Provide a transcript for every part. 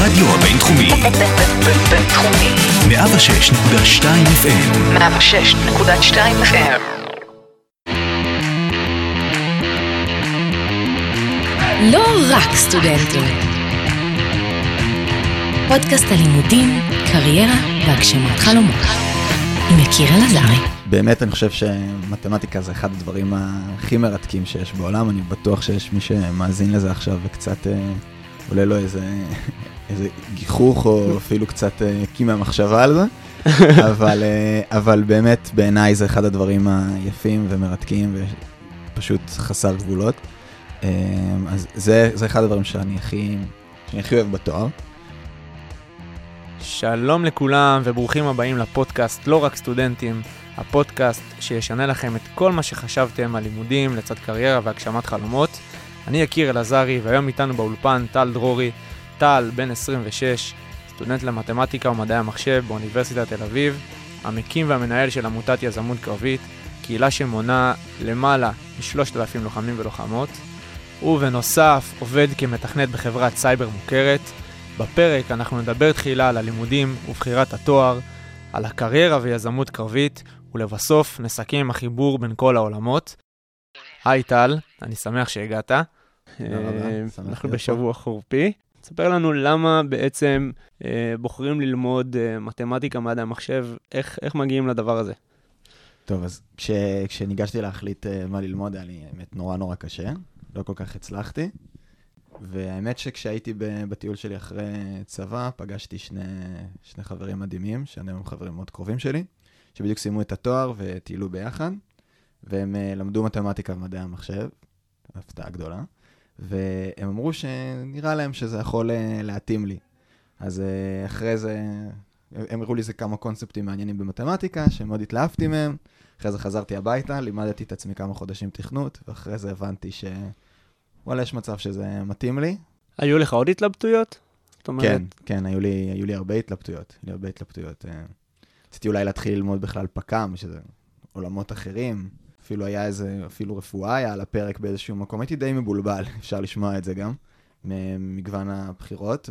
הרדיו הבינתחומי, בינתחומי. 106.2 FM, 106.2 FM. לא רק סטודנטים. פודקאסט הלימודים, קריירה והגשמת חלומות. עם יקיר אלעזרי. באמת אני חושב שמתמטיקה זה אחד הדברים הכי מרתקים שיש בעולם, אני בטוח שיש מי שמאזין לזה עכשיו וקצת אה, עולה לו איזה, איזה גיחוך או אפילו קצת אה, קימה מחשבה על זה, אבל, אה, אבל באמת בעיניי זה אחד הדברים היפים ומרתקים ופשוט חסר גבולות. אה, אז זה, זה אחד הדברים שאני הכי, שאני הכי אוהב בתואר. שלום לכולם וברוכים הבאים לפודקאסט לא רק סטודנטים, הפודקאסט שישנה לכם את כל מה שחשבתם על לימודים לצד קריירה והגשמת חלומות. אני יקיר אלעזרי והיום איתנו באולפן טל דרורי. טל, בן 26, סטודנט למתמטיקה ומדעי המחשב באוניברסיטת תל אביב, המקים והמנהל של עמותת יזמות קרבית, קהילה שמונה למעלה מ-3,000 לוחמים ולוחמות. ובנוסף עובד כמתכנת בחברת סייבר מוכרת. בפרק אנחנו נדבר תחילה על הלימודים ובחירת התואר, על הקריירה ויזמות קרבית, ולבסוף נסכם עם החיבור בין כל העולמות. היי טל, אני שמח שהגעת. אה, אנחנו בשבוע חורפי. תספר לנו למה בעצם אה, בוחרים ללמוד אה, מתמטיקה, מדעי המחשב, איך, איך מגיעים לדבר הזה. טוב, אז כש, כשניגשתי להחליט uh, מה ללמוד, היה לי האמת נורא נורא קשה, לא כל כך הצלחתי. והאמת שכשהייתי בטיול שלי אחרי צבא, פגשתי שני, שני חברים מדהימים, שאני היום חברים מאוד קרובים שלי, שבדיוק סיימו את התואר וטיילו ביחד, והם uh, למדו מתמטיקה ומדעי המחשב, הפתעה גדולה, והם אמרו שנראה להם שזה יכול uh, להתאים לי. אז uh, אחרי זה, הם הראו לי איזה כמה קונספטים מעניינים במתמטיקה, שמאוד התלהבתי מהם. אחרי זה חזרתי הביתה, לימדתי את עצמי כמה חודשים תכנות, ואחרי זה הבנתי ש... וואלה, יש מצב שזה מתאים לי. היו לך עוד התלבטויות? אומרת, כן, כן, היו לי, היו לי הרבה התלבטויות. היו לי הרבה התלבטויות. אה, רציתי אולי להתחיל ללמוד בכלל פק"ם, שזה עולמות אחרים. אפילו היה איזה, אפילו רפואה היה על הפרק באיזשהו מקום. הייתי די מבולבל, אפשר לשמוע את זה גם, ממגוון הבחירות,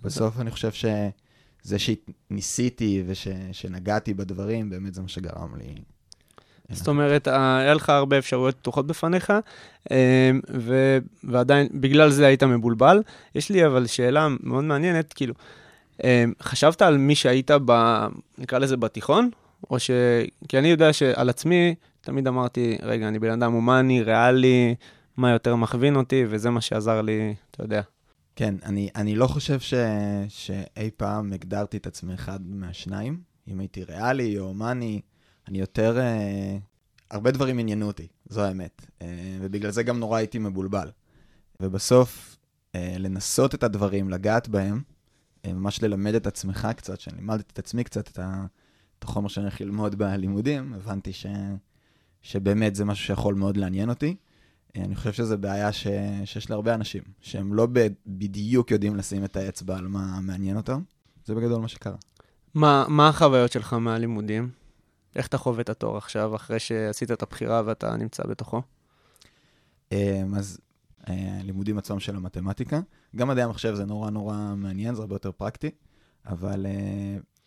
ובסוף אני חושב שזה שניסיתי ושנגעתי בדברים, באמת זה מה שגרם לי. זאת אומרת, היה לך הרבה אפשרויות פתוחות בפניך, אה, ו- ועדיין, בגלל זה היית מבולבל. יש לי אבל שאלה מאוד מעניינת, כאילו, אה, חשבת על מי שהיית, ב, נקרא לזה בתיכון? או ש... כי אני יודע שעל עצמי, תמיד אמרתי, רגע, אני בן אדם הומני, ריאלי, מה יותר מכווין אותי, וזה מה שעזר לי, אתה יודע. כן, אני, אני לא חושב ש, שאי פעם הגדרתי את עצמי אחד מהשניים. אם הייתי ריאלי או הומני, אני יותר... אה, הרבה דברים עניינו אותי, זו האמת. אה, ובגלל זה גם נורא הייתי מבולבל. ובסוף, אה, לנסות את הדברים, לגעת בהם, אה, ממש ללמד את עצמך קצת, שאני לימדתי את עצמי קצת את, ה, את החומר שאני הולך ללמוד בלימודים, הבנתי ש, שבאמת זה משהו שיכול מאוד לעניין אותי. אה, אני חושב שזו בעיה ש, שיש להרבה אנשים, שהם לא ב, בדיוק יודעים לשים את האצבע על מה מעניין אותם. זה בגדול מה שקרה. מה, מה החוויות שלך מהלימודים? איך אתה חווה את התואר עכשיו, אחרי שעשית את הבחירה ואתה נמצא בתוכו? אה, אז אה, הלימודים עצמם של המתמטיקה, גם מדעי המחשב זה נורא נורא מעניין, זה הרבה יותר פרקטי, אבל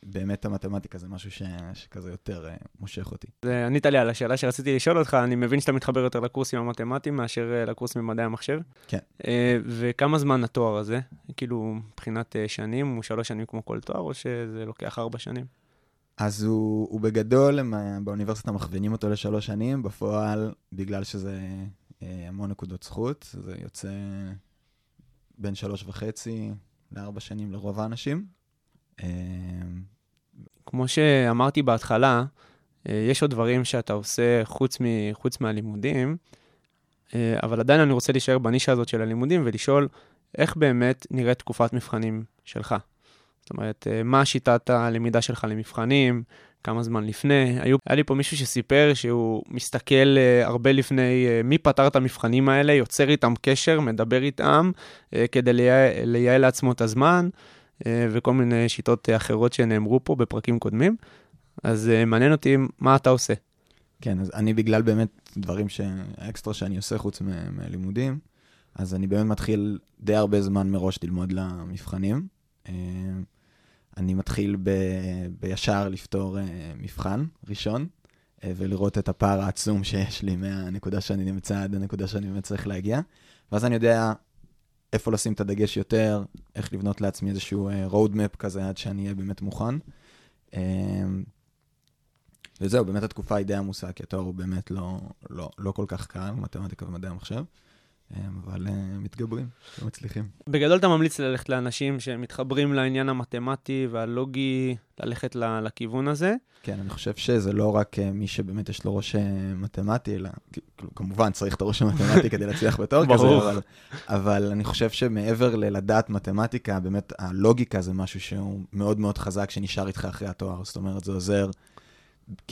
באמת המתמטיקה זה משהו ש, שכזה יותר אה, מושך אותי. זה ענית לי על השאלה שרציתי לשאול אותך, אני מבין שאתה מתחבר יותר לקורסים המתמטיים מאשר אה, לקורסים במדעי המחשב. כן. אה, וכמה זמן התואר הזה? כאילו, מבחינת שנים, הוא שלוש שנים כמו כל תואר, או שזה לוקח ארבע שנים? אז הוא, הוא בגדול, הם, באוניברסיטה מכווינים אותו לשלוש שנים, בפועל, בגלל שזה המון נקודות זכות, זה יוצא בין שלוש וחצי לארבע שנים לרוב האנשים. כמו שאמרתי בהתחלה, אה, יש עוד דברים שאתה עושה חוץ, מ, חוץ מהלימודים, אה, אבל עדיין אני רוצה להישאר בנישה הזאת של הלימודים ולשאול איך באמת נראית תקופת מבחנים שלך. זאת אומרת, אה, מה שיטת הלמידה שלך למבחנים, כמה זמן לפני. היו, היה לי פה מישהו שסיפר שהוא מסתכל הרבה לפני מי פתר את המבחנים האלה, יוצר איתם קשר, מדבר איתם, כדי לייעל, לעצמו את הזמן, וכל מיני שיטות אה, אחרות שנאמרו פה בפרקים קודמים. אז אה, מעניין אותי מה אתה עושה. כן, אז אני בגלל באמת דברים ש... האקסטרה שאני עושה חוץ מה- מהלימודים, אז אני באמת מתחיל די הרבה זמן מראש ללמוד למבחנים. אה, אני מתחיל ב, בישר לפתור אה, מבחן ראשון, אה, ולראות את הפער העצום שיש לי מהנקודה שאני נמצא עד הנקודה שאני באמת צריך להגיע. ואז אני יודע איפה לשים את הדגש יותר, איך לבנות לעצמי איזשהו אה, road map כזה עד שאני אהיה באמת מוכן. אה, וזהו, באמת התקופה היא די עמוסה, כי התואר הוא באמת לא, לא, לא כל כך קל, מתמטיקה ומדעי המחשב, אבל אה, מתגברים, לא מצליחים. בגדול אתה ממליץ ללכת לאנשים שמתחברים לעניין המתמטי והלוגי, ללכת לכיוון הזה. כן, אני חושב שזה לא רק אה, מי שבאמת יש לו ראש אה, מתמטי, אלא כאילו, כמובן צריך את הראש המתמטי כדי להצליח בתואר כזה. אבל, אבל אני חושב שמעבר ללדעת מתמטיקה, באמת הלוגיקה זה משהו שהוא מאוד מאוד חזק, שנשאר איתך אחרי התואר. זאת אומרת, זה עוזר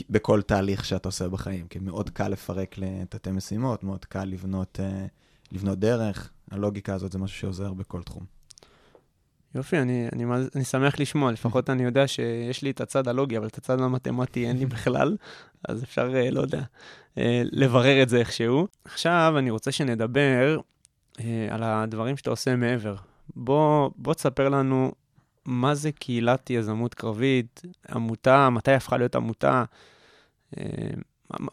בכל תהליך שאתה עושה בחיים, כי מאוד קל לפרק לתתי משימות, מאוד קל לבנות, אה, לבנות דרך. הלוגיקה הזאת זה משהו שעוזר בכל תחום. יופי, אני, אני, אני שמח לשמוע, לפחות אני יודע שיש לי את הצד הלוגי, אבל את הצד המתמטי אין לי בכלל, אז אפשר, אה, לא יודע, אה, לברר את זה איכשהו. עכשיו אני רוצה שנדבר אה, על הדברים שאתה עושה מעבר. בוא, בוא תספר לנו מה זה קהילת יזמות קרבית, עמותה, מתי הפכה להיות עמותה,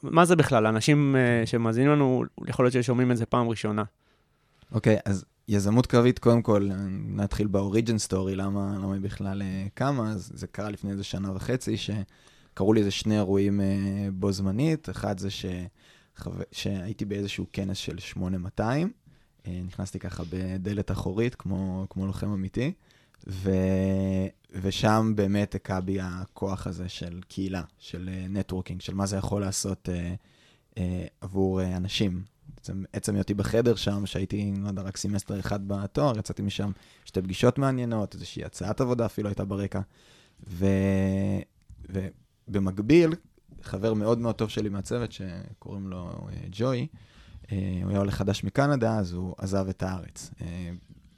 מה, זה בכלל? אנשים אה, שמאזינים לנו, יכול להיות ששומעים את זה פעם ראשונה. אוקיי, אז יזמות קרבית, קודם כל, נתחיל באוריג'ן סטורי, למה, למה היא בכלל אה, קמה, אז זה קרה לפני איזה שנה וחצי, שקרו לי איזה שני אירועים אה, בו זמנית, אחד זה שחו... שהייתי באיזשהו כנס של 8200, אה, נכנסתי ככה בדלת אחורית, כמו, כמו לוחם אמיתי, ו... ושם באמת הכה בי הכוח הזה של קהילה, של networking, של מה זה יכול לעשות אה, אה, עבור אה, אנשים. בעצם עצם היותי בחדר שם, שהייתי, לא יודע, רק סמסטר אחד בתואר, יצאתי משם שתי פגישות מעניינות, איזושהי הצעת עבודה אפילו הייתה ברקע. ו... ובמקביל, חבר מאוד מאוד טוב שלי מהצוות, שקוראים לו אה, ג'וי, אה, הוא היה עולה חדש מקנדה, אז הוא עזב את הארץ. אה,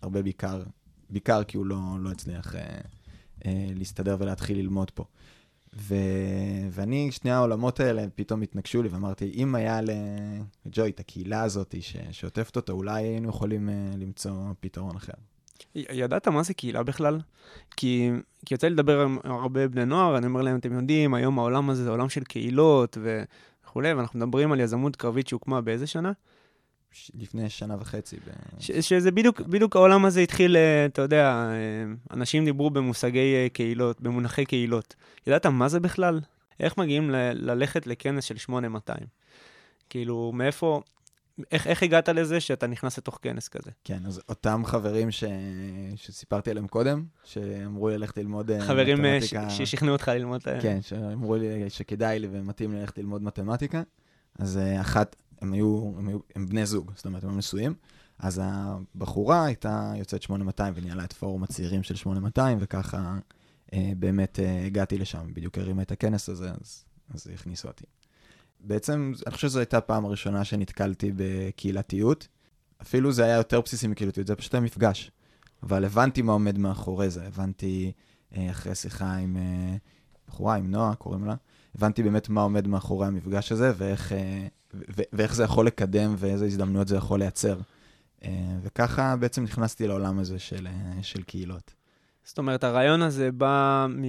הרבה בעיקר, בעיקר כי הוא לא, לא הצליח אה, אה, להסתדר ולהתחיל ללמוד פה. ו... ואני, שני העולמות האלה פתאום התנגשו לי, ואמרתי, אם היה לג'וי את הקהילה הזאת ש... שעוטפת אותו, אולי היינו יכולים uh, למצוא פתרון אחר. ידעת מה זה קהילה בכלל? כי, כי יוצא לי לדבר עם הרבה בני נוער, אני אומר להם, אתם יודעים, היום העולם הזה זה עולם של קהילות וכולי, ואנחנו מדברים על יזמות קרבית שהוקמה באיזה שנה? ש... לפני שנה וחצי. ב... ש- שזה בדיוק, בדיוק העולם הזה התחיל, אה, אתה יודע, אה, אנשים דיברו במושגי אה, קהילות, במונחי קהילות. ידעת מה זה בכלל? איך מגיעים ל- ללכת לכנס של 8200? כאילו, מאיפה, איך, איך הגעת לזה שאתה נכנס לתוך כנס כזה? כן, אז אותם חברים ש... שסיפרתי עליהם קודם, שאמרו לי ללכת ללמוד חברים מתמטיקה... ש- ששכנעו אותך ללמוד... כן, שאמרו לי שכדאי לי ומתאים לי ללכת ללמוד מתמטיקה. אז אחת, הם היו, הם היו, הם בני זוג, זאת אומרת, הם נשואים. אז הבחורה הייתה יוצאת 8200 וניהלה את פורום הצעירים של 8200, וככה אה, באמת אה, הגעתי לשם, בדיוק הרימה את הכנס הזה, אז, אז הכניסו אותי. בעצם, אני חושב שזו הייתה הפעם הראשונה שנתקלתי בקהילתיות. אפילו זה היה יותר בסיסי מקהילתיות, זה פשוט היה מפגש. אבל הבנתי מה עומד מאחורי זה, הבנתי אה, אחרי שיחה עם אה, בחורה, עם נועה, קוראים לה, הבנתי באמת מה עומד מאחורי המפגש הזה, ואיך, אה, ו- ואיך זה יכול לקדם, ואיזה הזדמנויות זה יכול לייצר. אה, וככה בעצם נכנסתי לעולם הזה של, אה, של קהילות. זאת אומרת, הרעיון הזה בא מ...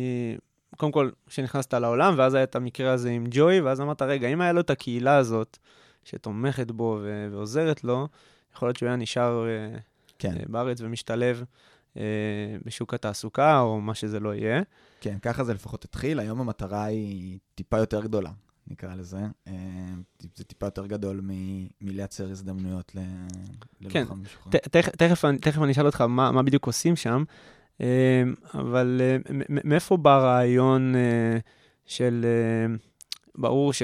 קודם כל, כשנכנסת לעולם, ואז היה את המקרה הזה עם ג'וי, ואז אמרת, רגע, אם היה לו את הקהילה הזאת, שתומכת בו ו- ועוזרת לו, יכול להיות שהוא היה נשאר אה, כן, בארץ ומשתלב בשוק התעסוקה, או מה שזה לא יהיה. כן, ככה זה לפחות התחיל. היום המטרה היא טיפה יותר גדולה, נקרא לזה. אה, זה טיפה יותר גדול מ- מלייצר הזדמנויות ל- כן. ת- תכף- תכף אני- תכף אני אשאל אותך מה מה בדיוק עושים שם, אה, אבל אה, מאיפה בא הרעיון של... ברור ש...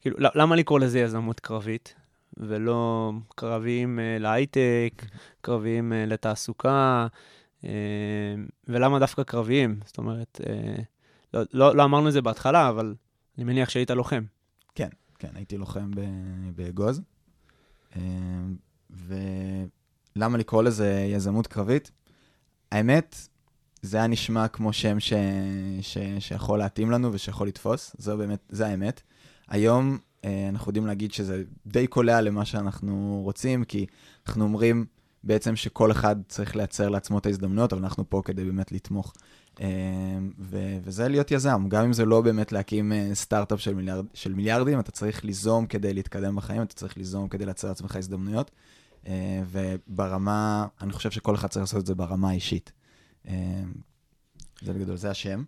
כאילו, למה לקרוא לזה יזמות קרבית, ולא קרבים להייטק, קרבים לתעסוקה, ולמה דווקא קרביים? זאת אומרת, לא- לא לא אמרנו את זה בהתחלה, אבל אני מניח שהיית לוחם. כן, הייתי לוחם באגוז. אה, ולמה לקרוא לזה יזמות קרבית? האמת, זה היה נשמע כמו שם ש... ש... שיכול להתאים לנו ושיכול לתפוס, זו באמת, זה האמת. היום אה, אנחנו יודעים להגיד שזה די קולע למה שאנחנו רוצים, כי אנחנו אומרים בעצם שכל אחד צריך לייצר לעצמו את ההזדמנויות, אבל אנחנו פה כדי באמת לתמוך. אה, ו- וזה להיות יזם, גם אם זה לא באמת להקים אה, סטארט-אפ של, מיליארד, של מיליארדים, אתה צריך ליזום כדי להתקדם בחיים, אתה צריך ליזום כדי לייצר לעצמך הזדמנויות. אה, וברמה, אני חושב שכל אחד צריך לעשות את זה ברמה האישית. אה, זה בגדול, זה השם.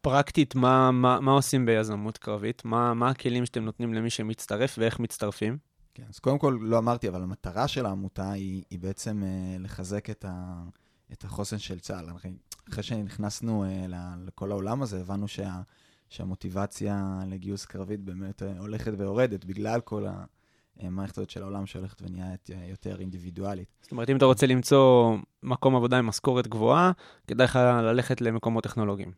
פרקטית, מה, מה, מה עושים ביזמות קרבית? מה, מה הכלים שאתם נותנים למי שמצטרף ואיך מצטרפים? כן, אז קודם כל, לא אמרתי, אבל המטרה של העמותה היא, היא בעצם אה, לחזק את, ה, את החוסן של צה"ל. אחרי, שנכנסנו אה, לכל העולם הזה, הבנו שה, שהמוטיבציה לגיוס קרבית באמת אה, הולכת ויורדת, בגלל כל המערכת הזאת של העולם שהולכת ונהיית אה, יותר אינדיבידואלית. זאת אומרת, אם אתה רוצה למצוא מקום עבודה עם משכורת גבוהה, כדאי לך ללכת למקומות טכנולוגיים.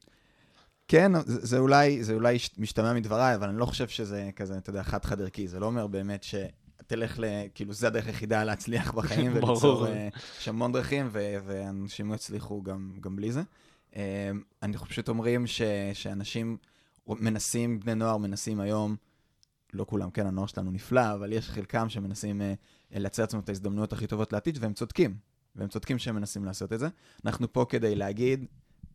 כן, זה, זה אולי, זה אולי משתמע מדבריי, אבל אני לא חושב שזה כזה, אתה יודע, חד-חד ערכי. זה לא אומר באמת ש... תלך ל... כאילו, זה הדרך היחידה להצליח בחיים. וליצור... אה, יש המון דרכים, ו- ואנשים יצליחו גם, גם בלי זה. אה, אנחנו פשוט אומרים ש- שאנשים מנסים, בני נוער מנסים היום, לא כולם, כן, הנוער שלנו נפלא, אבל יש חלקם שמנסים אה, לייצר לעצמם את ההזדמנויות הכי טובות לעתיד, והם צודקים. והם צודקים שהם מנסים לעשות את זה. אנחנו פה כדי להגיד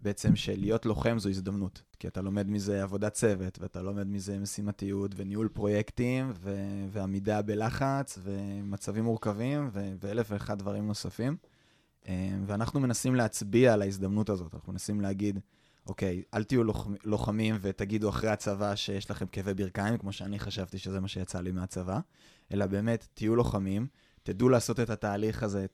בעצם שלהיות לוחם זו הזדמנות. כי אתה לומד מזה עבודת צוות, ואתה לומד מזה משימתיות, וניהול פרויקטים, ו- ועמידה בלחץ, ומצבים מורכבים, ו- ואלף ואחד דברים נוספים. אה, ואנחנו מנסים להצביע על ההזדמנות הזאת. אנחנו מנסים להגיד, אוקיי, אל תהיו לוח- לוחמים ותגידו אחרי הצבא שיש לכם כאבי ברכיים, כמו שאני חשבתי שזה מה שיצא לי מהצבא, אלא באמת, תהיו לוחמים, תדעו לעשות את התהליך הזה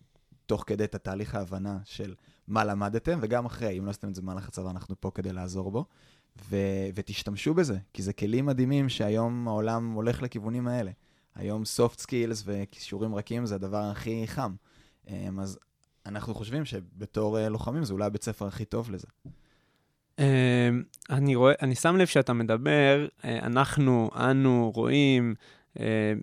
תוך כדי את התהליך ההבנה של מה למדתם, וגם אחרי, אם לא עשיתם את זה במהלך הצבא, אנחנו פה כדי לעזור בו. ו- ותשתמשו בזה, כי זה כלים מדהימים שהיום העולם הולך לכיוונים האלה. היום soft skills וכישורים רכים זה הדבר הכי חם. אמ, אז אנחנו חושבים שבתור אה, לוחמים זה אולי הבית ספר הכי טוב לזה. אה, אני רואה, אני שם לב שאתה מדבר, אה, אנחנו, אנו, רואים אה,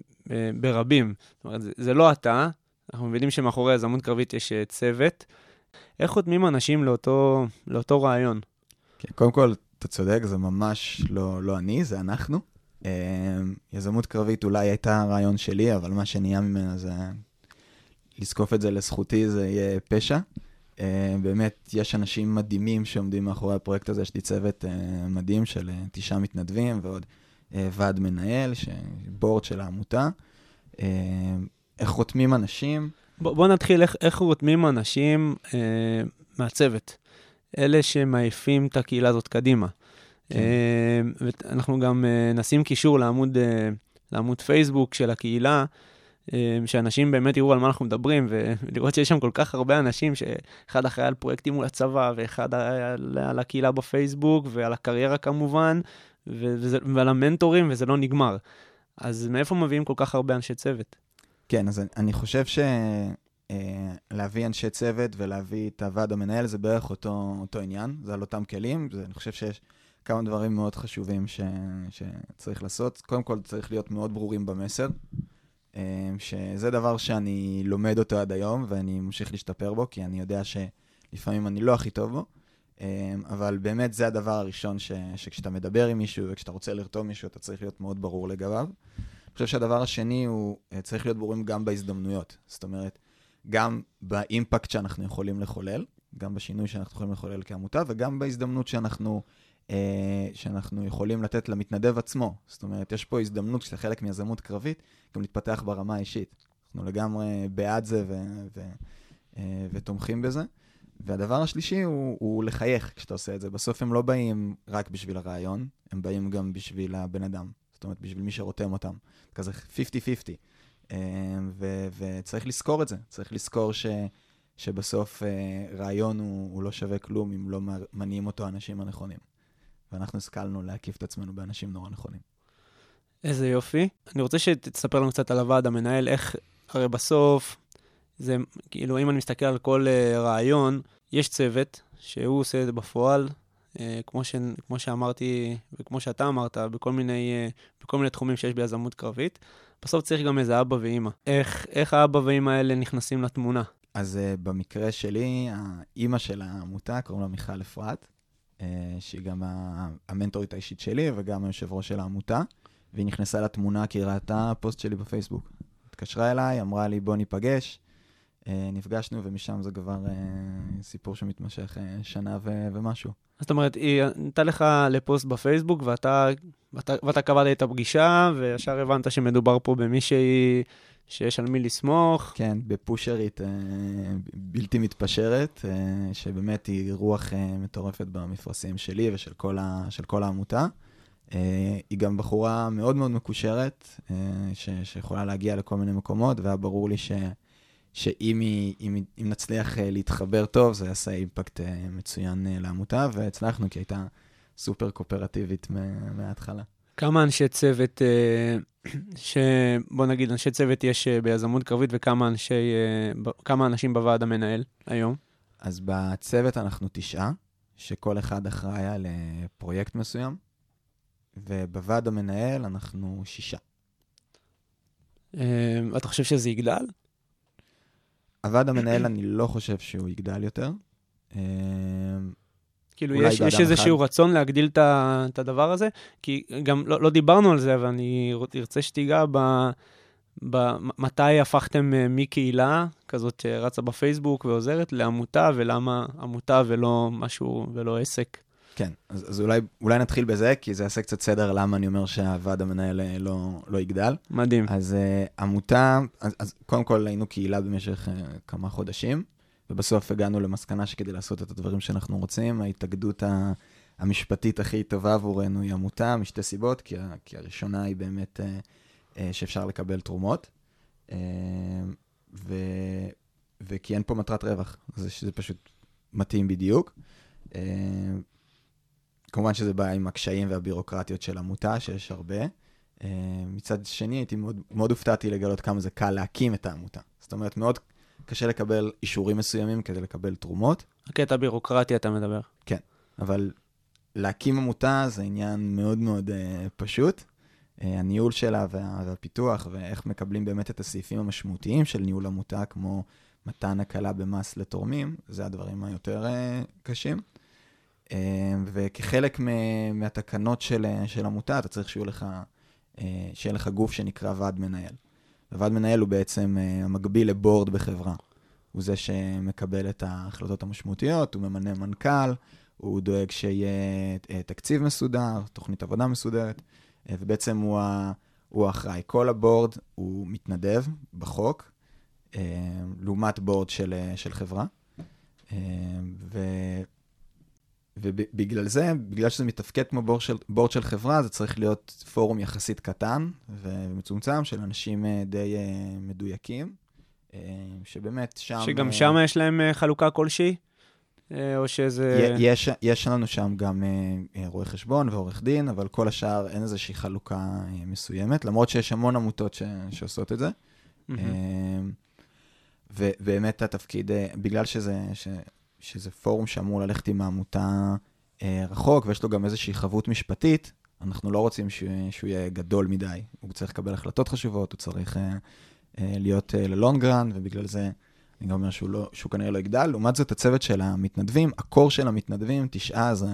ברבים. זאת אומרת, זה, לא אתה, אנחנו מבינים שמאחורי יזמות קרבית יש צוות. איך חותמים אנשים לאותו, לאותו רעיון? כן, קודם כל, אתה צודק, זה ממש לא, לא אני, זה אנחנו. אמ, יזמות קרבית אולי הייתה רעיון שלי, אבל מה שנהיה ממנה זה... לזקוף את זה לזכותי זה יהיה פשע. אמ, באמת, יש אנשים מדהימים שעומדים מאחורי הפרויקט הזה, יש לי צוות אה, מדהים של אה, תשעה מתנדבים ועוד אה, ועד מנהל, ש- בורד של העמותה. אמ, איך חותמים אנשים? בוא, בוא נתחיל איך, איך רותמים אנשים אה, מהצוות. אלה שמעיפים את הקהילה הזאת קדימה. כן. אה, ואנחנו גם אה, נשים קישור לעמוד, אה, לעמוד פייסבוק של הקהילה, אה, שאנשים באמת יראו על מה אנחנו מדברים, ולראות שיש שם כל כך הרבה אנשים, שאחד אחראי על פרויקטים מול הצבא, ואחד על, על הקהילה בפייסבוק, ועל הקריירה כמובן, וזה, ועל המנטורים, וזה לא נגמר. אז מאיפה מביאים כל כך הרבה אנשי צוות? כן, אז אני- חושב שלהביא אנשי צוות ולהביא את הוועד המנהל זה בערך אותו, אותו עניין, זה על אותם כלים. זה, אני חושב שיש כמה דברים מאוד חשובים ש, שצריך לעשות. קודם כל, צריך להיות מאוד ברורים במסר, אה, שזה דבר שאני לומד אותו עד היום ואני ממשיך להשתפר בו, כי אני יודע שלפעמים אני לא הכי טוב בו. אה, אבל באמת זה הדבר הראשון ש, שכשאתה מדבר עם מישהו וכשאתה רוצה לרתום מישהו, אתה צריך להיות מאוד ברור לגביו. אני חושב שהדבר השני הוא אה, צריך להיות ברורים גם בהזדמנויות. זאת אומרת, גם באימפקט שאנחנו יכולים לחולל, גם בשינוי שאנחנו יכולים לחולל כעמותה, וגם בהזדמנות שאנחנו, אה, שאנחנו יכולים לתת למתנדב עצמו. זאת אומרת, יש פה הזדמנות, כשאתה חלק מיזמות קרבית, גם להתפתח ברמה האישית. אנחנו לגמרי בעד זה ו- ו- אה, ותומכים בזה. והדבר השלישי הוא, הוא לחייך כשאתה עושה את זה. בסוף הם לא באים רק בשביל הרעיון, הם באים גם בשביל הבן אדם. זאת אומרת, בשביל מי שרותם אותם. כזה 50-50. אה, ו- וצריך לזכור את זה. צריך לזכור ש- שבסוף אה, רעיון הוא, הוא לא שווה כלום אם לא מניעים אותו האנשים הנכונים. ואנחנו השכלנו להקיף את עצמנו באנשים נורא נכונים. איזה יופי. אני רוצה שתספר לנו קצת על הוועד המנהל, איך, הרי בסוף, זה כאילו, אם אני מסתכל על כל uh, רעיון, יש צוות שהוא עושה את זה בפועל, כמו, ש, כמו שאמרתי וכמו שאתה אמרת, בכל מיני, uh, בכל מיני תחומים שיש ביזמות קרבית. בסוף צריך גם איזה אבא ואימא. איך, איך האבא ואימא האלה נכנסים לתמונה? אז uh, במקרה שלי, האימא של העמותה, קוראים לה מיכל אפרת, uh, שהיא גם המנטורית האישית שלי וגם היושב ראש של העמותה. והיא נכנסה לתמונה כי ראתה פוסט שלי בפייסבוק. התקשרה אליי, אמרה לי, בוא ניפגש. אה, נפגשנו, ומשם זה כבר אה, סיפור שמתמשך אה, שנה ו- ומשהו. זאת אומרת, היא נתנה לך לפוסט בפייסבוק, ואתה, ואתה, ואתה קבעת את הפגישה, וישר הבנת שמדובר פה במישהי שיש על מי לסמוך. כן, בפושרית בלתי מתפשרת, שבאמת היא רוח מטורפת במפרשים שלי ושל כל, ה- של כל העמותה. היא גם בחורה מאוד מאוד מקושרת, ש- שיכולה להגיע לכל מיני מקומות, והיה ברור לי ש... שאם היא, אם, אם נצליח אה, להתחבר טוב, זה יעשה אימפקט אה, מצוין אה, לעמותה, והצלחנו, כי הייתה סופר קואופרטיבית מה- מההתחלה. כמה אנשי צוות, ש... בוא נגיד, אנשי צוות יש ביזמות קרבית, וכמה אנשי, ב- כמה אנשים בוועד המנהל היום? אז בצוות אנחנו תשעה, שכל אחד אחראי על פרויקט מסוים, ובוועד המנהל אנחנו שישה. אתה חושב שזה יגדל? הוועד המנהל, אני לא חושב שהוא יגדל יותר. אה, כאילו, יש, יש איזשהו אחד. רצון להגדיל את הדבר הזה? כי גם לא, לא דיברנו על זה, אבל אני ארצה שתיגע ב... ב- מתי הפכתם אה, מקהילה כזאת שרצה בפייסבוק ועוזרת לעמותה, ולמה עמותה ולא משהו, ולא עסק? כן, אז, אז אולי, אולי נתחיל בזה, כי זה יעשה קצת סדר למה אני אומר שהוועד המנהל אה, לא, לא יגדל. מדהים. אז uh, עמותה, אז, אז קודם כל היינו קהילה במשך uh, כמה חודשים, ובסוף הגענו למסקנה שכדי לעשות את הדברים שאנחנו רוצים, ההתאגדות ה- המשפטית הכי טובה עבורנו היא עמותה, משתי סיבות, כי, ה- כי הראשונה היא באמת uh, uh, שאפשר לקבל תרומות, uh, ו, וכי אין פה מטרת רווח, זה שזה פשוט מתאים בדיוק. Uh, כמובן שזה בא עם הקשיים והבירוקרטיות של עמותה, שיש הרבה. Uh, מצד שני, הייתי מאוד, מאוד הופתעתי לגלות כמה זה קל להקים את העמותה. זאת אומרת, מאוד קשה לקבל אישורים מסוימים כדי לקבל תרומות, הקטע הבירוקרטי אתה מדבר. אבל להקים עמותה זה עניין מאוד מאוד uh, פשוט. Uh, הניהול שלה וה, והפיתוח ואיך מקבלים באמת את הסעיפים המשמעותיים של ניהול עמותה, כמו מתן הקלה במס לתורמים, זה הדברים היותר uh, קשים. Uh, וכחלק מהתקנות של, של עמותה, אתה צריך שיהיה לך, uh, שיהיה לך גוף שנקרא ועד מנהל. וועד מנהל הוא בעצם uh, המקביל לבורד בחברה. הוא זה שמקבל את ההחלטות המשמעותיות, הוא ממנה מנכ"ל, הוא דואג שיהיה אה, תקציב מסודר, תוכנית עבודה מסודרת, אה, ובעצם הוא, ה, הוא האחראי. כל הבורד הוא מתנדב בחוק, אה, לעומת בורד של, אה, של חברה. ובגלל זה, בגלל שזה מתפקד כמו בורד של, בורד של חברה, זה צריך להיות פורום יחסית קטן ומצומצם של אנשים אה, די אה, מדויקים, אה, שבאמת שם... שגם שם יש להם חלוקה כלשהי? או שזה... יש, יש לנו שם גם אה, אה, רואה חשבון ועורך דין, אבל כל השאר אין איזושהי חלוקה מסוימת, למרות שיש המון עמותות ש, שעושות את זה. אה, ובאמת התפקיד, בגלל שזה, ש, שזה פורום שאמור ללכת עם העמותה אה, רחוק, ויש לו גם איזושהי חבות משפטית, אנחנו לא רוצים ש, שהוא יהיה גדול מדי. הוא צריך לקבל החלטות חשובות, הוא צריך אה, אה, להיות אה, ללונגרן, ובגלל זה אני גם אומר שהוא, לא, שהוא כנראה לא יגדל. לעומת זאת, הצוות של המתנדבים, הקור של המתנדבים, תשעה זה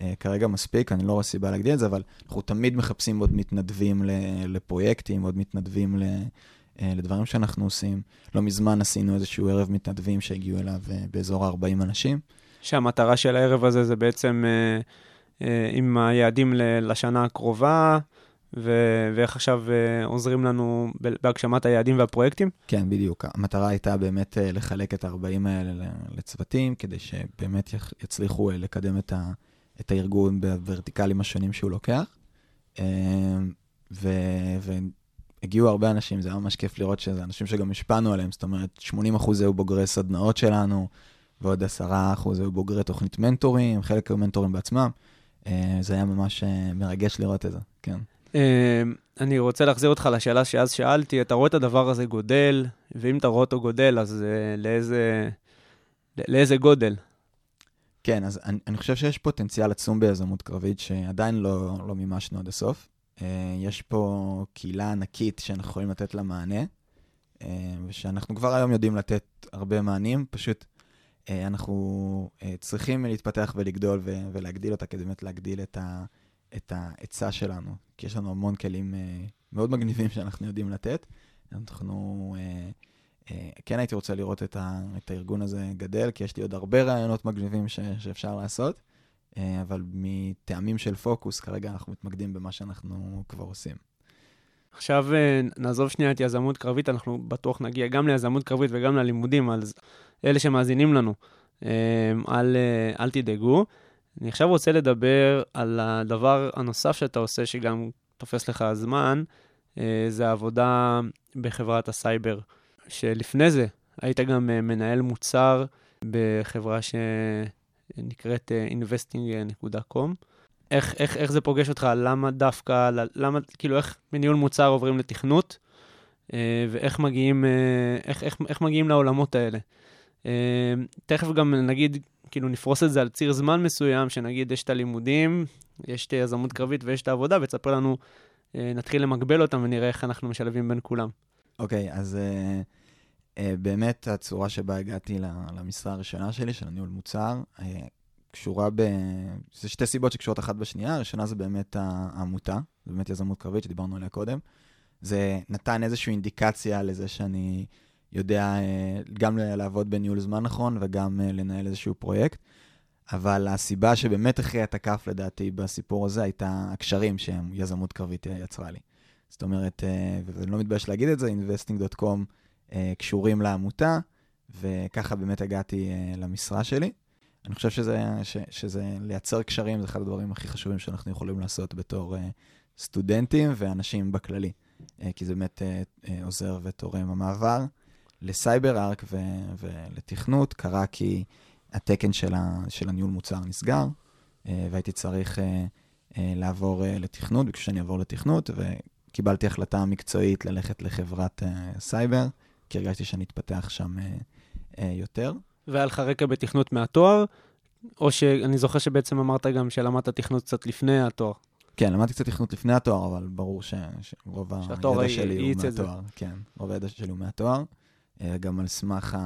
אה, כרגע מספיק, אני לא רואה סיבה להגדיל את זה, אבל אנחנו תמיד מחפשים עוד מתנדבים ל, לפרויקטים, עוד מתנדבים ל, לדברים שאנחנו עושים. לא מזמן עשינו איזשהו ערב מתנדבים שהגיעו אליו אה, באזור ה-40 אנשים. שהמטרה של הערב הזה זה בעצם אה, אה, עם היעדים לשנה הקרובה, ו- ואיך עכשיו אה, עוזרים לנו בהגשמת היעדים והפרויקטים. כן, בדיוק. המטרה הייתה באמת אה, לחלק את ה-40 האלה לצוותים, כדי שבאמת יח- יצליחו אה, לקדם את, ה- את הארגון בוורטיקלים השונים שהוא לוקח. אה, ו- והגיעו הרבה אנשים, זה היה ממש כיף לראות שזה אנשים שגם השפענו עליהם, זאת אומרת, 80 אחוז היו בוגרי סדנאות שלנו, ועוד 10 אחוז היו בוגרי תוכנית מנטורים, חלק היו מנטורים בעצמם. אה, זה היה ממש אה, מרגש לראות את זה, כן. אה, אני רוצה להחזיר אותך לשאלה שאז שאלתי, אתה רואה את הדבר הזה גודל, ואם אתה רואה אותו גודל, אז לאיזה, לאיזה גודל? כן, אז אני, אני חושב שיש פוטנציאל עצום ביזמות קרבית שעדיין לא, לא מימשנו עד הסוף. Uh, יש פה קהילה ענקית שאנחנו יכולים לתת לה מענה, uh, ושאנחנו כבר היום יודעים לתת הרבה מענים, פשוט uh, אנחנו צריכים להתפתח ולגדול ולהגדיל אותה כדי באמת להגדיל את, ההיצע שלנו, כי יש לנו המון כלים אה, מאוד מגניבים שאנחנו יודעים לתת. אנחנו, אה, אה, כן הייתי רוצה לראות את, הארגון הזה גדל, כי יש לי עוד הרבה רעיונות מגניבים שאפשר לעשות, אה, אבל מטעמים של פוקוס, כרגע אנחנו מתמקדים במה שאנחנו כבר עושים. עכשיו אה, נעזוב שנייה את יזמות קרבית, אנחנו בטוח נגיע גם ליזמות קרבית וגם ללימודים, אז אלה שמאזינים לנו, אה, אל, אה, אל תדאגו. אני עכשיו רוצה לדבר על הדבר הנוסף שאתה עושה, שגם תופס לך זמן, זה העבודה בחברת הסייבר, שלפני זה היית גם מנהל מוצר בחברה שנקראת investing.com. איך, איך, איך זה פוגש אותך? למה דווקא, למה, כאילו, איך מניהול מוצר עוברים לתכנות, אה, ואיך מגיעים, אה, איך, איך, איך מגיעים לעולמות האלה. אה, תכף גם נגיד, כאילו, נפרוס את זה על ציר זמן מסוים, שנגיד יש את הלימודים, יש את היזמות קרבית ויש את העבודה, ותספר לנו, נתחיל למגבל אותם ונראה איך אנחנו משלבים בין כולם. אוקיי, okay, אז uh, באמת הצורה שבה הגעתי למשרה הראשונה שלי, של הניהול מוצר, uh, קשורה ב... זה שתי סיבות שקשורות אחת בשנייה. הראשונה זה באמת העמותה, זה באמת יזמות קרבית שדיברנו עליה קודם. זה נתן איזושהי אינדיקציה לזה שאני יודע אה, גם לעבוד בניהול זמן נכון וגם אה, לנהל איזשהו פרויקט. אבל הסיבה שבאמת הכריעה את הכף לדעתי בסיפור הזה הייתה הקשרים שיזמות קרבית יצרה לי. זאת אומרת, אה, ואני לא מתבייש להגיד את זה, investing.com קשורים לעמותה, וככה באמת הגעתי למשרה שלי. אני חושב שזה, ש, שזה לייצר קשרים, זה אחד הדברים הכי חשובים שאנחנו יכולים לעשות בתור uh, סטודנטים ואנשים בכללי, כי זה באמת עוזר ותורם. המעבר לסייבר ארק ו, ולתכנות קרה כי התקן של, ה, של הניהול מוצר נסגר, והייתי צריך לעבור לתכנות, ביקשו שאני אעבור לתכנות, וקיבלתי החלטה מקצועית ללכת לחברת סייבר, כי הרגשתי שאני אתפתח שם uh, uh, יותר. והיה לך רקע בתכנות מהתואר, או שאני זוכר שבעצם אמרת גם שלמדת תכנות קצת לפני התואר. כן, למדתי קצת תכנות לפני התואר, אבל ברור ש... שרוב הידע שלי הוא מהתואר. כן, רוב הידע שלי הוא מהתואר. אה, גם על סמך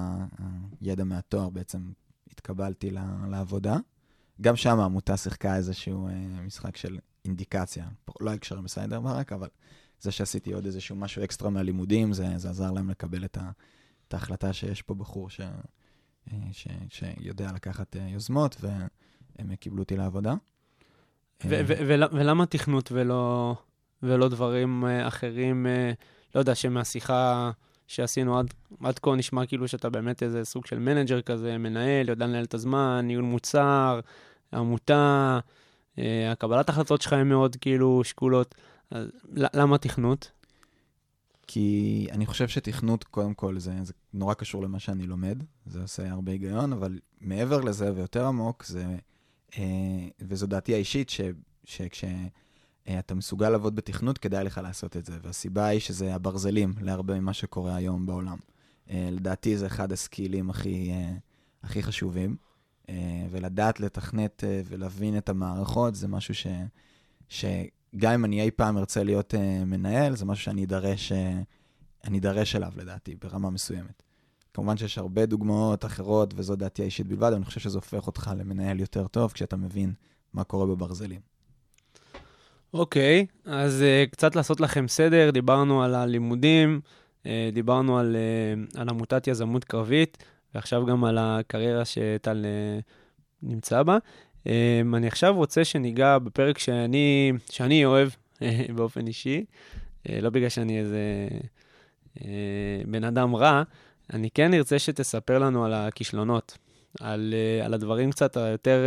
הידע מהתואר בעצם התקבלתי לעבודה. גם שם העמותה שיחקה איזשהו אה, משחק של אינדיקציה. לא היה קשרים ב CyberArk, אבל זה שעשיתי עוד איזשהו משהו אקסטרה מהלימודים, זה, זה עזר להם לקבל את, ה, את ההחלטה שיש פה בחור ש, אה, ש, שיודע לקחת אה, יוזמות, והם קיבלו אותי לעבודה. ו- ולמה תכנות ולא, ולא דברים אה, אחרים, לא יודע, שמהשיחה שעשינו עד, עד כה נשמע כאילו שאתה באמת איזה סוג של manager כזה, מנהל, יודע לנהל את הזמן, ניהול מוצר, עמותה, הקבלת החלטות שלך הן מאוד כאילו שקולות. למה תכנות? כי אני חושב שתכנות, קודם כל, זה, זה נורא קשור למה שאני לומד, זה עושה הרבה היגיון, אבל מעבר לזה ויותר עמוק, זה, אה, וזו דעתי האישית, ש, שכשאתה אה, מסוגל לעבוד בתכנות, כדאי לך לעשות את זה. והסיבה היא שזה הברזלים להרבה ממה שקורה היום בעולם. אה, לדעתי זה אחד הסקילים הכי, אה, הכי חשובים, אה, ולדעת לתכנת אה, ולהבין את המערכות, זה משהו ש... ש גם אם אני אי פעם ארצה להיות uh, מנהל, זה משהו שאני אדרש, uh, אני אדרש אליו לדעתי, ברמה מסוימת. כמובן שיש הרבה דוגמאות אחרות, וזו דעתי האישית בלבד, אני חושב שזה הופך אותך למנהל יותר טוב, כשאתה מבין מה קורה בברזלים. אוקיי, okay, אז uh, קצת לעשות לכם סדר, דיברנו על הלימודים, uh, דיברנו על, uh, על עמותת יזמות קרבית, ועכשיו גם על הקריירה שטל uh, נמצא בה. Um, אני עכשיו רוצה שניגע בפרק שאני, שאני אוהב באופן אישי, uh, לא בגלל שאני איזה uh, בן אדם רע, אני כן ארצה שתספר לנו על הכישלונות, על, על הדברים קצת היותר,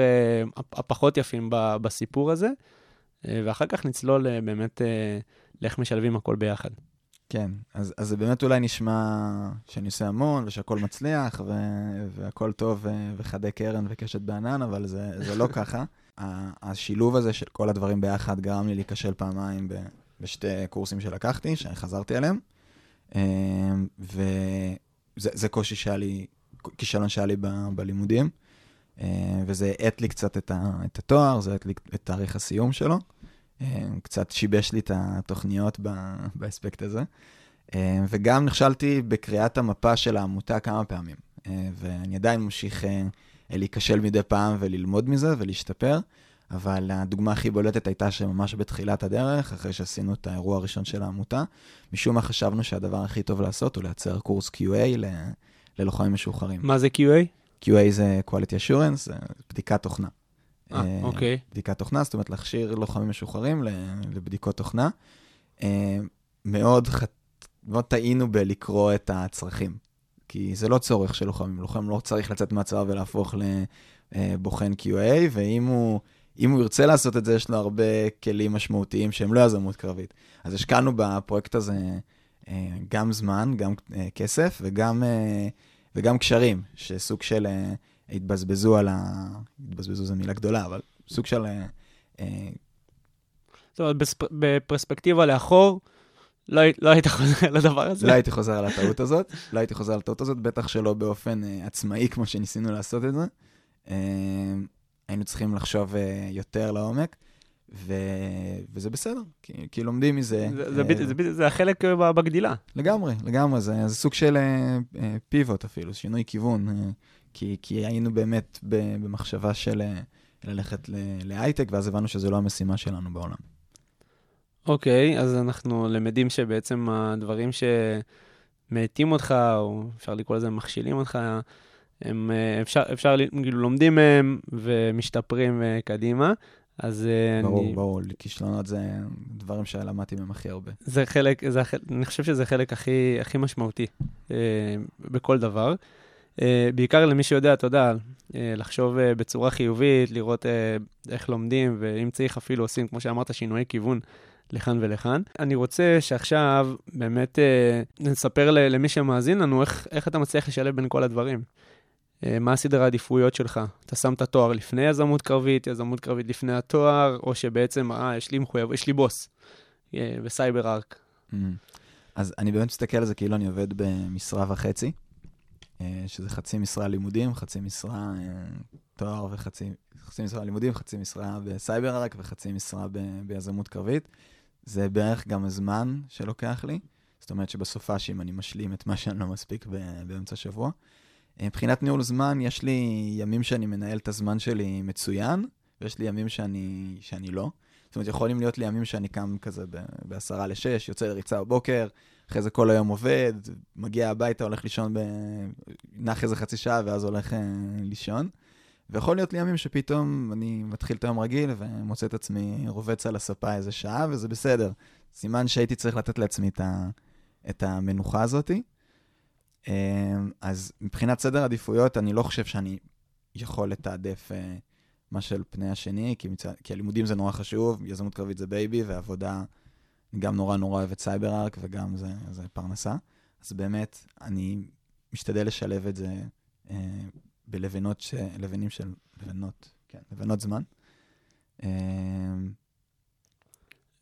הפחות יפים בסיפור הזה, ואחר כך נצלול באמת לאיך משלבים הכל ביחד. כן, אז, אז זה באמת אולי נשמע שאני עושה המון ושהכול מצליח ו, והכול טוב ו, וחדי קרן וקשת בענן, אבל זה, זה לא ככה. השילוב הזה של כל הדברים ביחד גרם לי להיכשל פעמיים ב, בשתי קורסים שלקחתי, שחזרתי עליהם, אמ, וזה קושי שהיה לי, כישלון שהיה לי ב, בלימודים, אמ, וזה האט לי קצת את, ה, את התואר, זה האט לי את תאריך הסיום שלו. אה, קצת שיבש לי את התוכניות באספקט הזה. אה, וגם נכשלתי בקריאת המפה של העמותה כמה פעמים. אה, ואני עדיין ממשיך להיכשל מדי פעם וללמוד מזה ולהשתפר, אבל הדוגמה הכי בולטת הייתה שממש בתחילת הדרך, אחרי שעשינו את האירוע הראשון של העמותה, משום מה חשבנו שהדבר הכי טוב לעשות הוא לייצר קורס QA ללוחמים משוחררים. מה זה QA? QA זה quality assurance, זה בדיקת תוכנה. אה, אה, אוקיי. בדיקת תוכנה, זאת אומרת להכשיר לוחמים משוחררים לבדיקות תוכנה. אה, מאוד, ח... מאוד טעינו בלקרוא את הצרכים, כי זה לא צורך של לוחמים, לוחם לא צריך לצאת מהצבא ולהפוך לבוחן QA, ואם הוא, אם הוא ירצה לעשות את זה, יש לו הרבה כלים משמעותיים שהם לא יזמות קרבית. אז השקענו בפרויקט הזה אה, גם זמן, גם אה, כסף וגם, אה, וגם קשרים, שסוג של אה, התבזבזו על ה... התבזבזו זו מילה גדולה, אבל סוג של... אה, אה, זאת אומרת, בפרספקטיבה לאחור, לא לא היית חוזר לדבר הזה? לא הייתי חוזר על הטעות הזאת, לא הייתי חוזר על הטעות הזאת, בטח שלא באופן אה, עצמאי כמו שניסינו לעשות את זה. היינו צריכים לחשוב יותר לעומק, ו... וזה בסדר, כי, כי לומדים מזה. זה- זה בדיוק- זה בדיוק- זה החלק בגדילה. לגמרי, לגמרי, זה, זה סוג של אה, פיבוט אפילו, שינוי כיוון, אה, כי, כי היינו באמת במחשבה של אה, ללכת להייטק, ואז הבנו שזו לא המשימה שלנו בעולם. אוקיי, אז אנחנו למדים שבעצם הדברים שמאטים אותך, או אפשר לקרוא לזה מכשילים אותך, הם, אה, אפשר, אפשר, כאילו, לומדים מהם ומשתפרים אה, קדימה. אז אה, ברור, אני, ברור, כישלונות זה דברים שלמדתי מהם הכי הרבה. זה חלק, זה, אני חושב שזה החלק הכי, הכי משמעותי אה, בכל דבר. אה, בעיקר למי שיודע, אתה יודע, אה, לחשוב אה, בצורה חיובית, לראות איך לומדים, ואם צריך אפילו עושים, כמו שאמרת, שינויי כיוון לכאן ולכאן. אני רוצה שעכשיו באמת נספר למי שמאזין לנו איך, איך אתה מצליח לשלב בין כל הדברים. מה הסדר העדיפויות שלך? אתה שם את התואר לפני יזמות קרבית, יזמות קרבית לפני התואר, או שבעצם, אה, יש לי מחויב, יש לי בוס בסייבר ארק. Mm. אז אני באמת מסתכל על זה כאילו אני עובד במשרה וחצי, שזה חצי משרה לימודים, חצי משרה אה, תואר וחצי חצי משרה לימודים, חצי משרה בסייבר רק וחצי משרה ב- ביזמות קרבית. זה בערך גם הזמן שלוקח לי, זאת אומרת שבסופה שאם אני משלים את מה שאני לא מספיק באמצע השבוע. אה, מבחינת ניהול זמן, יש לי ימים שאני מנהל את הזמן שלי מצוין, ויש לי ימים שאני, שאני לא. זאת אומרת, יכולים להיות לי ימים שאני קם כזה ב- בעשרה לשש, יוצא לריצה בבוקר, אחרי זה כל היום עובד, מגיע הביתה, הולך לישון, ב... נח איזה חצי שעה ואז הולך אה, לישון. ויכול להיות לי ימים שפתאום אני מתחיל את היום רגיל ומוצא את עצמי רובץ על הספה איזה שעה, וזה בסדר. סימן שהייתי צריך לתת לעצמי את, ה... את המנוחה הזאתי. אה, אז מבחינת סדר עדיפויות, אני לא חושב שאני יכול לתעדף אה, מה על פני השני, כי, מצ... כי הלימודים זה נורא חשוב, יזמות קרבית זה baby, ועבודה, גם נורא נורא אוהב את CyberArk, וגם זה, זה פרנסה. אז באמת, אני משתדל לשלב את זה אה, בלבנות, ש... לבנים של, לבנות, כן, לבנות זמן. אה.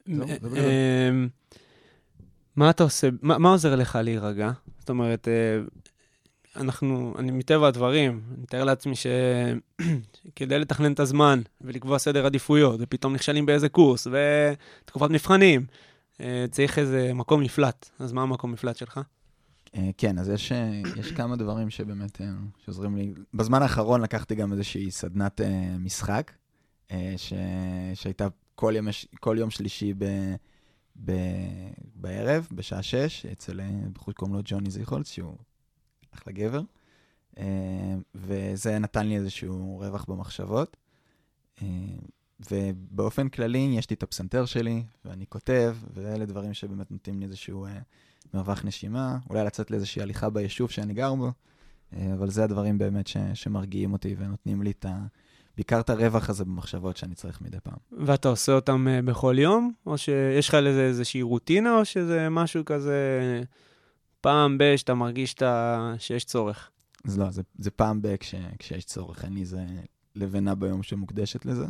אמ, מה אתה עושה, מה, מה עוזר לך להירגע? זאת אומרת, אה, אנחנו, אני מטבע הדברים, אני מתאר לעצמי שכדי לתכנן את הזמן ולקבוע סדר עדיפויות, ופתאום נכשלים באיזה קורס, ותקופת מבחנים, אה, צריך איזה מקום נפלט. אז מה המקום נפלט שלך? אה, כן, אז יש, אה, יש כמה דברים שבאמת אה, שעוזרים לי. בזמן האחרון לקחתי גם איזושהי סדנת אה, משחק, אה, ש... שהייתה כל יום, כל יום שלישי ב... ב... בערב, בשעה שש, אצל אה, בחור שקוראים לו ג'וני זיכולץ, שהוא אחלה גבר, אה, וזה נתן לי איזשהו רווח במחשבות. ובאופן כללי, יש לי את הפסנתר שלי, ואני כותב, ואלה דברים שבאמת נותנים לי איזשהו אה, מרווח נשימה, אולי לצאת לאיזושהי הליכה ביישוב שאני גר בו, אה, אבל זה הדברים באמת ש, שמרגיעים אותי ונותנים לי את ה... בעיקר את הרווח הזה במחשבות שאני צריך מדי פעם. ואתה עושה אותם אה, בכל יום? או שיש לך לזה איזושהי רוטינה, או שזה משהו כזה פעם ב- שאתה מרגיש שאתה, שיש צורך? אז לא, זה, זה פעם ב... כש, כשיש צורך, לי איזה לבנה ביום שמוקדשת לזה.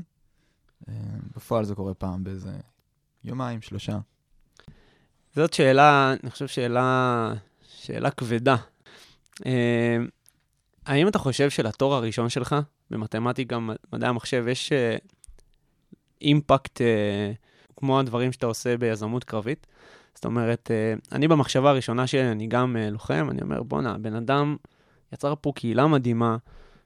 אה, בפועל זה קורה פעם באיזה יומיים, שלושה. זאת שאלה, אני חושב שאלה, שאלה כבדה. אה, האם אתה חושב שלתואר הראשון שלך, במתמטיקה, מדעי המחשב, יש אימפקט אה, כמו הדברים שאתה עושה ביזמות קרבית? זאת אומרת, אני במחשבה הראשונה שלי, אני גם לוחם, אני אומר, בואנה, הבן אדם יצר פה קהילה מדהימה,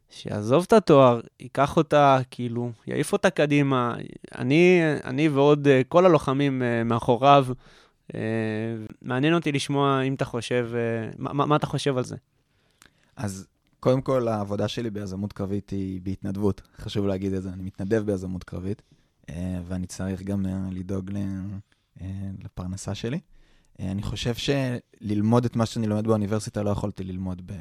שיעזוב את התואר, ייקח אותה, כאילו, יעיף אותה קדימה. אני, אני ועוד אה, כל הלוחמים אה, מאחוריו, אה, מעניין אותי לשמוע אם אתה חושב, מה, מה- אתה חושב על זה? אז קודם כל, העבודה שלי ביזמות קרבית היא בהתנדבות. חשוב להגיד את זה, אני מתנדב ביזמות קרבית, ואני צריך גם לדאוג לפרנסה שלי. אני חושב שללמוד את מה שאני לומד באוניברסיטה לא יכולתי ללמוד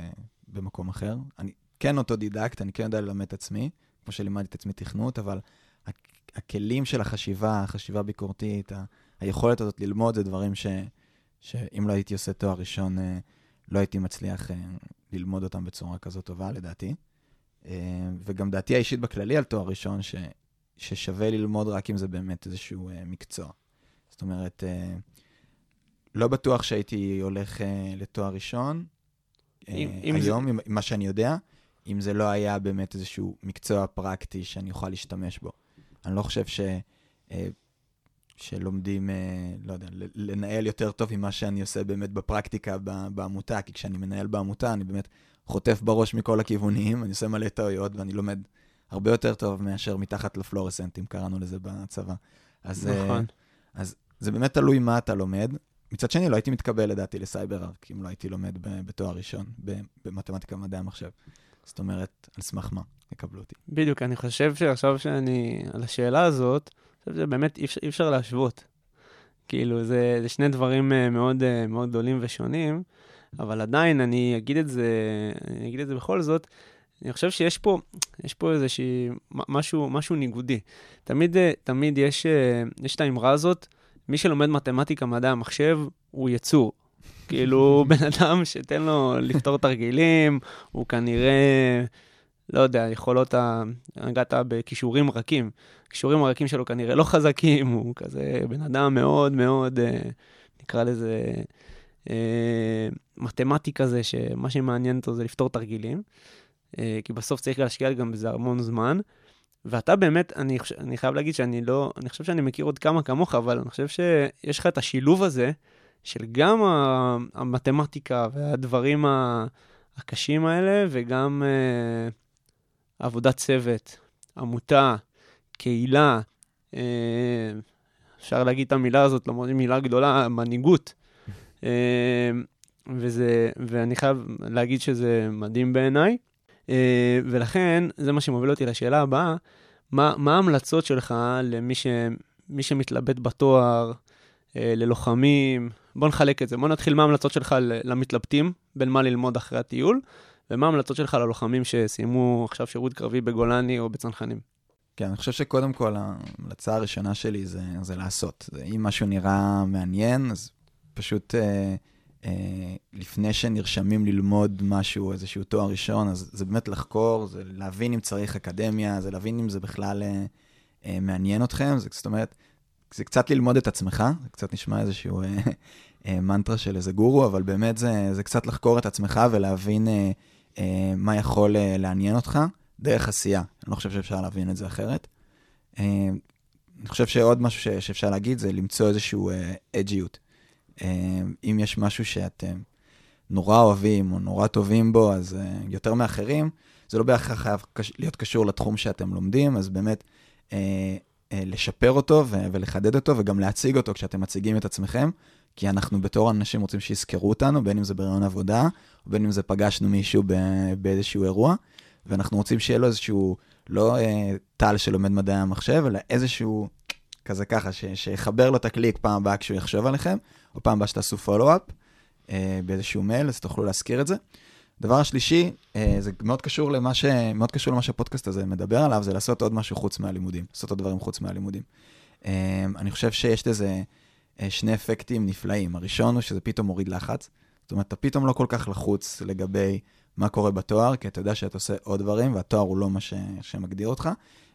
במקום אחר. אני כן אוטודידקט, אני כן יודע ללמד את עצמי, כמו שלימדתי את עצמי תכנות, אבל הכ- הכלים של החשיבה, החשיבה הביקורתית, ה- היכולת הזאת ללמוד, זה דברים ש, שאם לא הייתי עושה תואר ראשון, אה, לא הייתי מצליח אה, ללמוד אותם בצורה כזאת טובה, לדעתי. אה, וגם דעתי האישית בכללי על תואר ראשון, ש, ששווה ללמוד רק אם זה באמת איזשהו מקצוע. זאת אומרת, לא בטוח שהייתי הולך לתואר ראשון אם- אם זה- היום, עם מה שאני יודע, אם זה לא היה באמת איזשהו מקצוע פרקטי שאני אוכל להשתמש בו. אני לא חושב ש... אה, שלומדים, אה, לא יודע, לנהל יותר טוב ממה שאני עושה באמת בפרקטיקה בעמותה, כי כשאני מנהל בעמותה, אני באמת חוטף בראש מכל הכיוונים, אני עושה מלא טעויות ואני לומד הרבה יותר טוב מאשר מתחת לפלורסנטים, קראנו לזה בצבא. אז, אה, נכון. אז זה באמת תלוי מה אתה לומד. מצד שני, לא הייתי מתקבל לדעתי לסייבר ארק, אם לא הייתי לומד בתואר ראשון, במתמטיקה ומדעי המחשב. זאת אומרת, על סמך מה יקבלו אותי. בדיוק, אני חושב שעכשיו שאני, על השאלה הזאת, אני חושב שבאמת אי אפשר, אי אפשר להשוות. כאילו, זה, זה שני דברים אה, מאוד, אה, מאוד גדולים ושונים, אבל עדיין, אני אגיד את זה, אני אגיד את זה בכל זאת, אני חושב שיש פה, יש פה איזושהי, משהו, משהו ניגודי. תמיד, אה, תמיד יש, יש את האמרה הזאת, מי שלומד מתמטיקה, מדעי המחשב, הוא יצור. כאילו, בן אדם שתן לו לפתור תרגילים, הוא כנראה, לא יודע, יכולות, ה... נגעת בכישורים רכים. הכישורים הרכים שלו כנראה לא חזקים, הוא כזה בן אדם מאוד מאוד, אה, נקרא לזה, אה, מתמטי כזה, שמה שמעניין אותו זה לפתור תרגילים. אה, כי בסוף צריך להשקיע גם בזה המון זמן. ואתה באמת, אני, אני חייב להגיד שאני לא, אני חושב שאני מכיר עוד כמה כמוך, אבל אני חושב שיש לך את השילוב הזה של גם המתמטיקה והדברים הקשים האלה, וגם אה, עבודת צוות, עמותה, קהילה, אה, אפשר להגיד את המילה הזאת, למרות שהיא מילה גדולה, מנהיגות. אה, וזה, ואני חייב להגיד שזה מדהים בעיניי. אה, ולכן, זה מה שמוביל אותי לשאלה הבאה, מה, מה ההמלצות שלך למי ש, שמתלבט בתואר, אה, ללוחמים? בוא נחלק את זה. בוא נתחיל מה ההמלצות שלך למתלבטים, בין מה ללמוד אחרי הטיול, ומה ההמלצות שלך ללוחמים שסיימו עכשיו שירות קרבי בגולני או בצנחנים. כן, אני חושב שקודם כל ההמלצה הראשונה שלי זה, זה לעשות. זה, אם משהו נראה מעניין, אז פשוט אה, אה, לפני שנרשמים ללמוד משהו, איזשהו תואר ראשון, אז זה באמת לחקור, זה להבין אם צריך אקדמיה, זה להבין אם זה בכלל אה, אה, מעניין אתכם. זה, זאת אומרת, זה קצת ללמוד את עצמך, זה קצת נשמע איזשהו אה, מנטרה של איזה גורו, אבל באמת זה, זה קצת לחקור את עצמך ולהבין אה, אה, מה יכול אה, לעניין אותך. דרך עשייה. אני לא חושב שאפשר להבין את זה אחרת. אה, אני חושב שעוד משהו ש- שאפשר להגיד זה למצוא איזשהו אה, אג'יות. אה, אם יש משהו שאתם נורא אוהבים או נורא טובים בו, אז אה, יותר מאחרים, זה לא בהכרח חייב להיות קשור לתחום שאתם לומדים, אז באמת אה, אה, לשפר אותו ולחדד אותו וגם להציג אותו כשאתם מציגים את עצמכם, כי אנחנו בתור אנשים רוצים שיזכרו אותנו, בין אם זה ברעיון עבודה, בין אם זה פגשנו מישהו באיזשהו אירוע. ואנחנו רוצים שיהיה לו איזשהו, לא אה, טל שלומד מדעי המחשב, אלא איזשהו כזה ככה, ש, שיחבר לו את הקליק פעם הבאה כשהוא יחשוב עליכם, או פעם הבאה שתעשו פולו-אפ אה, באיזשהו מייל, אז תוכלו להזכיר את זה. דבר השלישי, אה, זה מאוד קשור, למה ש, מאוד קשור למה שהפודקאסט הזה מדבר עליו, זה לעשות עוד משהו חוץ מהלימודים, לעשות עוד דברים חוץ מהלימודים. אה, אני חושב שיש לזה שני אפקטים נפלאים. הראשון הוא שזה פתאום מוריד לחץ. זאת אומרת, אתה פתאום לא כל כך לחוץ לגבי מה קורה בתואר, כי אתה יודע שאתה עושה עוד דברים, והתואר הוא לא מה ש... שמגדיר אותך,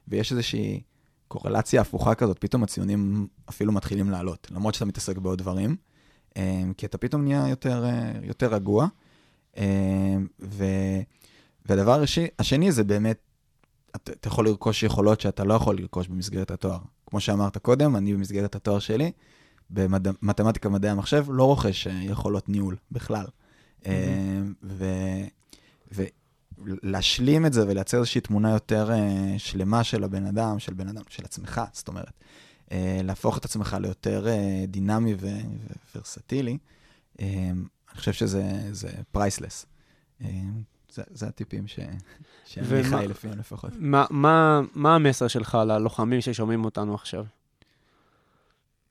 ויש איזושהי קורלציה הפוכה כזאת, פתאום הציונים אפילו מתחילים לעלות, למרות שאתה מתעסק בעוד דברים, אה, כי אתה פתאום נהיה יותר, אה, יותר רגוע. אה, ו... והדבר השני, השני זה באמת, אתה יכול לרכוש יכולות שאתה לא יכול לרכוש במסגרת התואר. כמו שאמרת קודם, אני במסגרת התואר שלי, במתמטיקה ומדעי המחשב, לא רוכש אה, יכולות ניהול בכלל. אה, ו, ו, להשלים את זה ולייצר איזושהי תמונה יותר אה, שלמה של הבן אדם, של בן אדם, של עצמך, זאת אומרת. אה, להפוך את עצמך ליותר דינמי וורסטילי, אה, אני חושב שזה priceless. אה, זה, זה הטיפים ש... שאני ומה- חי לפיהם לפחות. מה, מה, מה המסר שלך ללוחמים ששומעים אותנו עכשיו?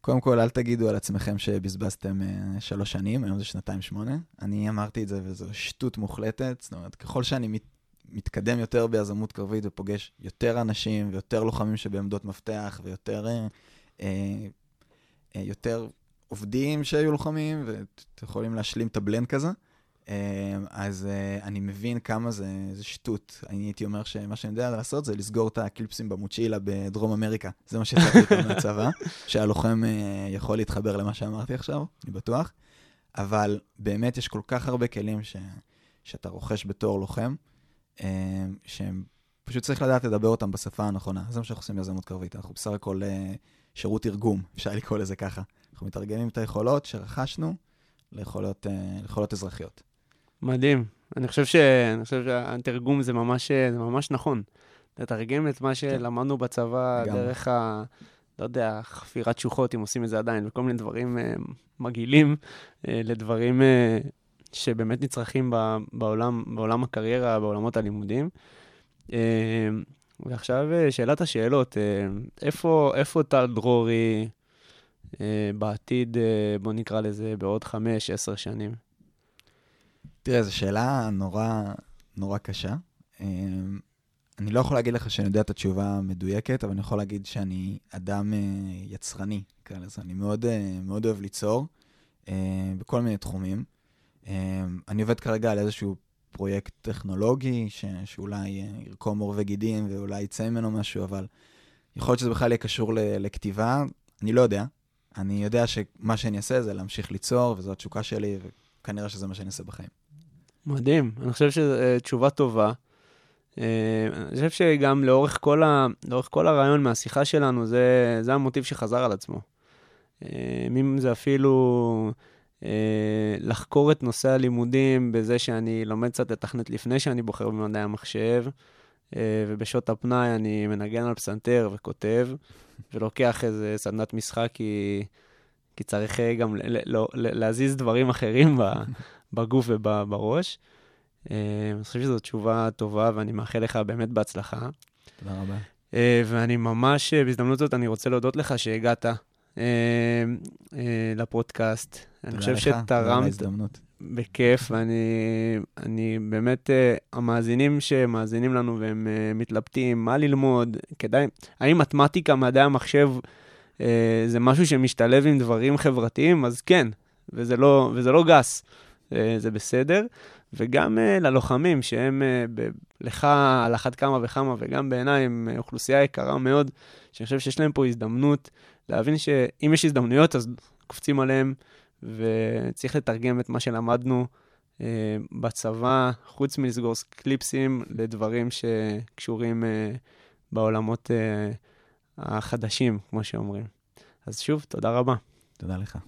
קודם כל, אל תגידו על עצמכם שבזבזתם אה, שלוש שנים, היום זה שנתיים שמונה. אני אמרתי את זה וזו שטות מוחלטת. זאת אומרת, ככל שאני מת, מתקדם יותר ביזמות קרבית ופוגש יותר אנשים ויותר לוחמים שבעמדות מפתח ויותר אה, אה, אה, יותר עובדים שהיו לוחמים ויכולים להשלים את הבלנד כזה, אז אה, אני מבין כמה זה, זה שטות. אני הייתי אומר שמה שאני יודע לעשות זה לסגור את הקליפסים במוצ'ילה בדרום אמריקה. זה מה שיצאתי איתו מהצבא, שהלוחם אה, יכול להתחבר למה שאמרתי עכשיו, אני בטוח. אבל באמת יש כל כך הרבה כלים ש, שאתה רוכש בתור לוחם, אה, שהם פשוט צריך לדעת לדבר אותם בשפה הנכונה. זה מה שאנחנו עושים ביזמות קרבית. אנחנו בסך הכל אה, שירות תרגום, אפשר לקרוא לזה ככה. אנחנו מתרגמים את היכולות שרכשנו ליכולות, ליכולות אזרחיות. מדהים. אני חושב, ש... אני חושב שהתרגום זה ממש, זה ממש נכון. לתרגם את מה שלמדנו בצבא לגמרי. דרך ה... לא יודע, חפירת שוחות, אם עושים את זה עדיין, וכל מיני דברים אה, מגעילים, אה, לדברים אה, שבאמת נצרכים ב- בעולם, בעולם הקריירה, בעולמות הלימודים. אה, ועכשיו אה, שאלת השאלות, אה, איפה, איפה טל דרורי אה, בעתיד, אה, בוא נקרא לזה, בעוד חמש, עשר שנים? תראה, זו שאלה נורא, נורא קשה. אמ, אני לא יכול להגיד לך שאני יודע את התשובה המדויקת, אבל אני יכול להגיד שאני אדם אה, יצרני, נקרא לזה. אני מאוד, אה, מאוד אוהב ליצור אה, בכל מיני תחומים. אה, אני עובד כרגע על איזשהו פרויקט טכנולוגי, ש, שאולי ירקום עור וגידים ואולי יצא ממנו משהו, אבל יכול להיות שזה בכלל יהיה קשור ל, לכתיבה, אני לא יודע. אני יודע שמה שאני אעשה זה להמשיך ליצור, וזו התשוקה שלי, וכנראה שזה מה שאני אעשה בחיים. מדהים, אני חושב שזו אה, תשובה טובה. אה, אני חושב שגם לאורך כל, ה... לאורך כל הרעיון מהשיחה שלנו, זה, זה המוטיב שחזר על עצמו. אה, אם זה אפילו אה, לחקור את נושא הלימודים בזה שאני לומד קצת לתכנת לפני שאני בוחר במדעי המחשב, אה, ובשעות הפנאי אני מנגן על פסנתר וכותב, ולוקח איזה סדנת משחק כי, כי צריך אה, גם לא- להזיז דברים אחרים. בגוף ובראש. אה, אני חושב שזו תשובה טובה, ואני מאחל לך באמת בהצלחה. תודה רבה. אה, ואני ממש, בהזדמנות זאת, אני רוצה להודות לך שהגעת לפודקאסט. אני חושב תודה לך, תודה על שתרמת ההזדמנות. בכיף, ואני אני באמת, אה, המאזינים שמאזינים לנו והם אה, מתלבטים מה ללמוד, כדאי, האם מתמטיקה, מדעי המחשב, זה משהו שמשתלב עם דברים חברתיים? אז כן, וזה לא, וזה לא גס, אה, זה בסדר. וגם אה, ללוחמים, שהם אה, ב- לך על אחת כמה וכמה, וגם בעיניי הם אה, אוכלוסייה יקרה מאוד, שאני חושב שיש להם פה הזדמנות להבין שאם יש הזדמנויות, אז קופצים עליהם, וצריך לתרגם את מה שלמדנו אה, בצבא, חוץ מלסגור קליפסים, לדברים שקשורים אה, בעולמות אה, החדשים, כמו שאומרים. אז שוב, תודה רבה. תודה לך.